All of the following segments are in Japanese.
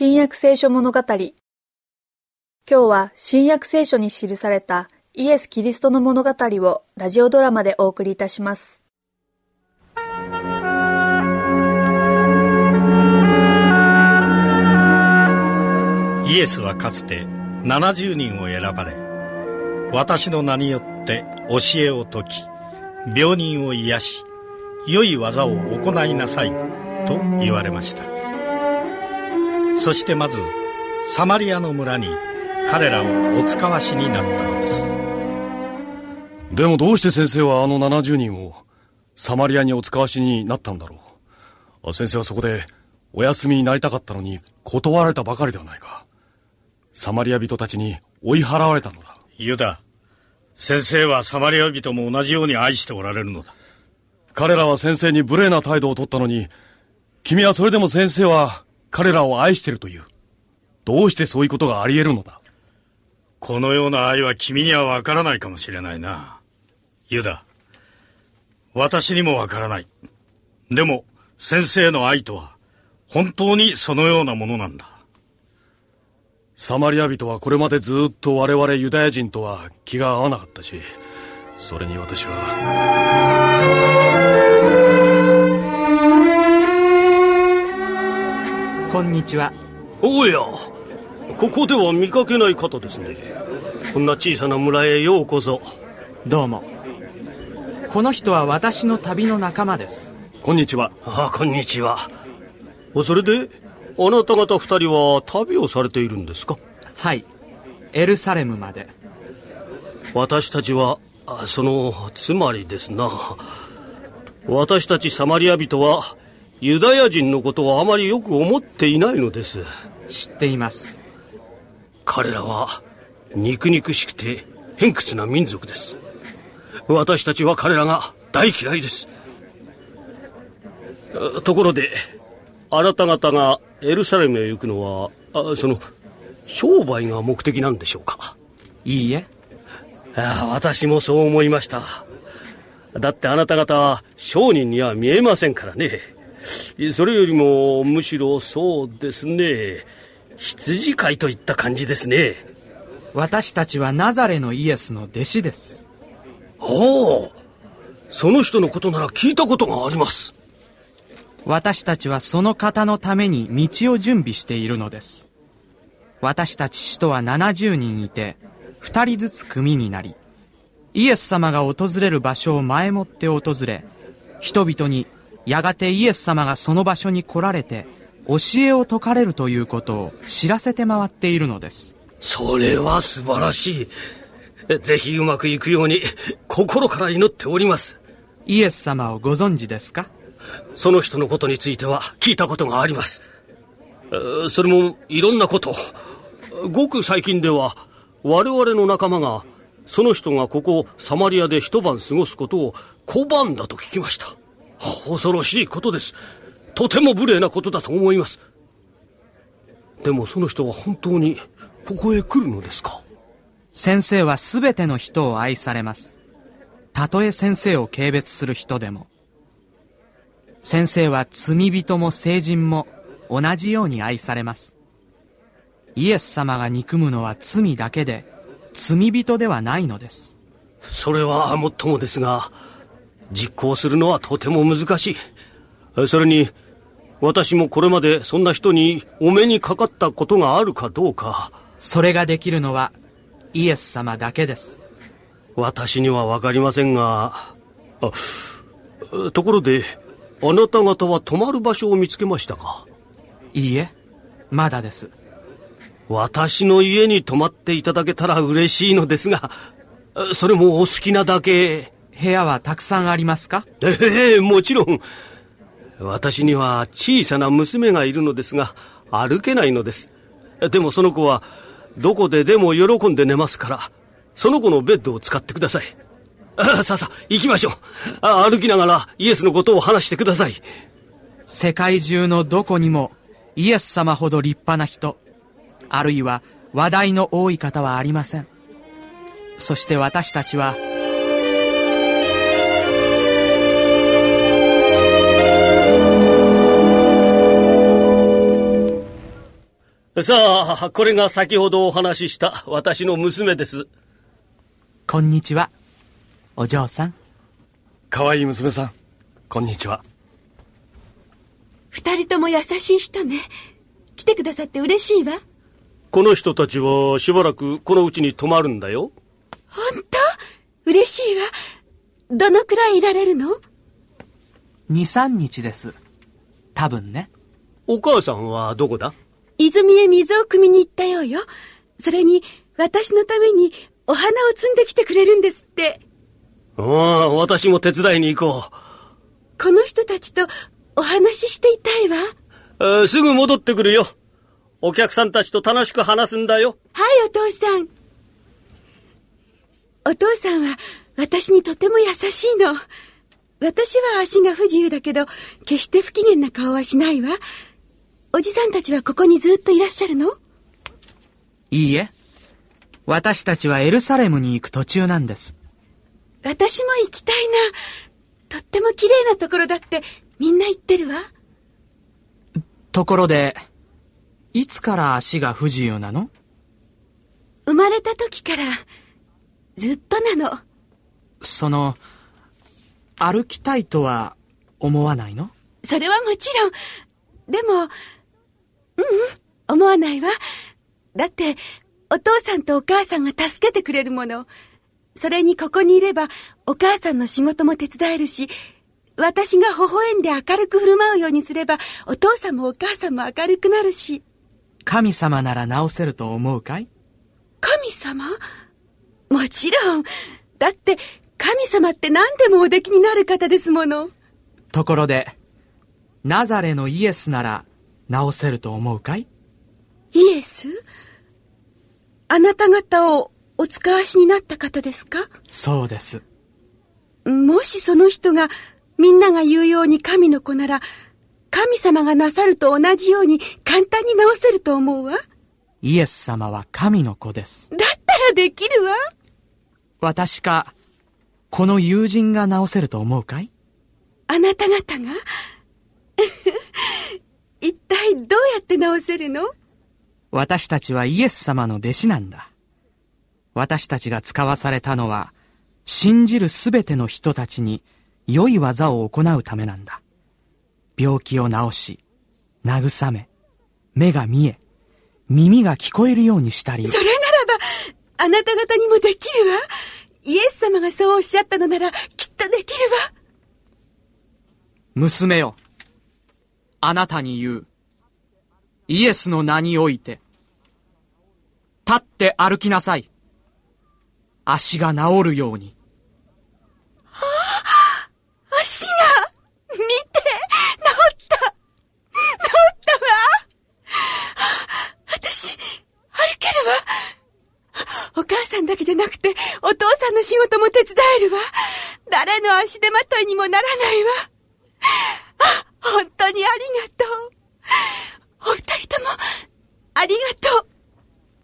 新約聖書物語。今日は新約聖書に記されたイエス・キリストの物語をラジオドラマでお送りいたします。イエスはかつて70人を選ばれ私の名によって教えを説き病人を癒し良い技を行いなさいと言われました。そしてまずサマリアの村に彼らをお使わしになったのです。でもどうして先生はあの70人をサマリアにお使わしになったのだろう。先生はそこでお休みになりたかったのに断られたばかりではないか。サマリア人たちに追い払われたのだ。ユダ先生はサマリア人も同じように愛しておられるのだ。彼らは先生に無礼な態度を取ったのに君はそれでも先生は彼らを愛しているという。どうしてそういうことがあり得るのだ？このような愛は君にはわからないかもしれないな。ユダ私にもわからない。でも先生の愛とは本当にそのようなものなんだ。サマリア人はこれまでずっと我々ユダヤ人とは気が合わなかったしそれに私はこんにちは。おやここでは見かけない方ですね。こんな小さな村へようこそ。どうも。この人は私の旅の仲間です。こんにちは。あこんにちは。それであなた方二人は旅をされているんですか？はい。エルサレムまで。私たちはそのつまりですな。私たちサマリア人はユダヤ人のことをあまりよく思っていないのです。知っています。彼らは肉肉しくて偏屈な民族です。私たちは彼らが大嫌いです。ところであなた方がエルサレムへ行くのはあその商売が目的なんでしょうか？いいえ。あ私もそう思いました。だってあなた方は商人には見えませんからねそれよりもむしろそうですね。羊飼いといった感じですね。私たちはナザレのイエスの弟子です。おおその人のことなら聞いたことがあります。私たちはその方のために道を準備しているのです。私たち使徒は70人いて2人ずつ組になりイエス様が訪れる場所を前もって訪れ人々にやがてイエス様がその場所に来られて教えを説かれるということを知らせて回っているのです。それは素晴らしい。ぜひうまくいくように心から祈っております。イエス様をご存知ですか？その人のことについては聞いたことがあります。それもいろんなこと。ごく最近では我々の仲間がその人がここサマリアで一晩過ごすことを拒んだと聞きました恐ろしいことです。とても無礼なことだと思います。でもその人は本当にここへ来るのですか？先生は全ての人を愛されます。たとえ先生を軽蔑する人でも。先生は罪人も聖人も同じように愛されます。イエス様が憎むのは罪だけで罪人ではないのです。それはもっともですが実行するのはとても難しい。それに私もこれまでそんな人にお目にかかったことがあるかどうか。それができるのはイエス様だけです。私には分かりませんがところであなた方は泊まる場所を見つけましたか？いいえまだです。私の家に泊まっていただけたら嬉しいのですがそれもお好きなだけ部屋はたくさんありますか？ええもちろん。私には小さな娘がいるのですが歩けないのです。でもその子はどこででも喜んで寝ますからその子のベッドを使ってください。あさあさあ行きましょう。あ歩きながらイエスのことを話してください。世界中のどこにもイエス様ほど立派な人あるいは話題の多い方はありません。そして私たちはさあ、これが先ほどお話しした私の娘です。こんにちは。お嬢さん。可愛い娘さん、こんにちは。二人とも優しい人ね。来てくださって嬉しいわ。この人たちはしばらくこのうちに泊まるんだよ。本当？嬉しいわ。どのくらいいられるの？2、3日です。多分ね。お母さんはどこだ？泉へ水を汲みに行ったようよ。それに、私のためにお花を摘んできてくれるんですって。ああ、私も手伝いに行ここの人たちとお話ししていたいわ。すぐ戻ってくるよ。お客さんたちと楽しく話すんだよ。はい、お父さん。お父さんは私にとても優しいの。私は足が不自由だけど、決して不機嫌な顔はしないわ。おじさんたちはここにずっといらっしゃるの？いいえ。私たちはエルサレムに行く途中なんです。私も行きたいな。とっても綺麗なところだってみんな言ってるわ。ところで、いつから足が不自由なの？生まれた時からずっとなの。その、歩きたいとは思わないの？それはもちろん。でも、うんうん、思わないわ。だって、お父さんとお母さんが助けてくれるもの。それにここにいれば、お母さんの仕事も手伝えるし、私が微笑んで明るく振る舞うようにすれば、お父さんもお母さんも明るくなるし。神様なら治せると思うかい？神様？もちろん。だって、神様って何でもおできになる方ですもの。ところで、ナザレのイエスなら治せると思うかい？イエス？あなた方をお使わしになった方ですか？そうです。もしその人がみんなが言うように神の子なら、神様がなさると同じように簡単に治せると思うわ？イエス様は神の子です。だったらできるわ。私か、この友人が治せると思うかい？あなた方が一体どうやって治せるの？私たちはイエス様の弟子なんだ。私たちが使わされたのは、信じるすべての人たちに良い技を行うためなんだ。病気を治し、慰め、目が見え、耳が聞こえるようにしたりそ、れならば、あなた方にもできるわ。イエス様がそうおっしゃったのなら、きっとできるわ。娘よ、あなたに言う。イエスの名において、立って歩きなさい。足が治るように。足が、見て、治った。治ったわ。私、歩けるわ。お母さんだけじゃなくて、お父さんの仕事も手伝えるわ。誰の足手まといにもならないわ。あ、本当にありがとう。お二人とも、ありがとう。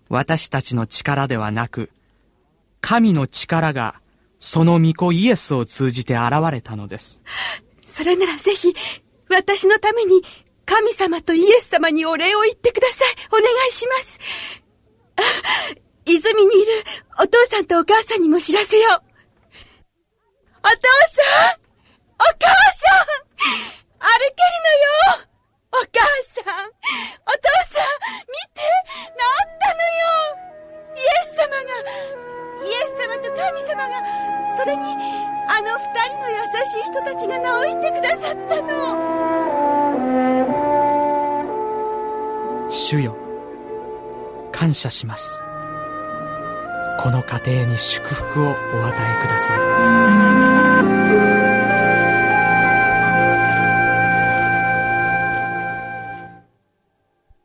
私たちの力ではなく、神の力が、その御子イエスを通じて現れたのです。それならぜひ、私のために、神様とイエス様にお礼を言ってください。お願いします。あ泉にいるお父さんとお母さんにも知らせよう。お父さん主よ、感謝します。この家庭に祝福をお与えください。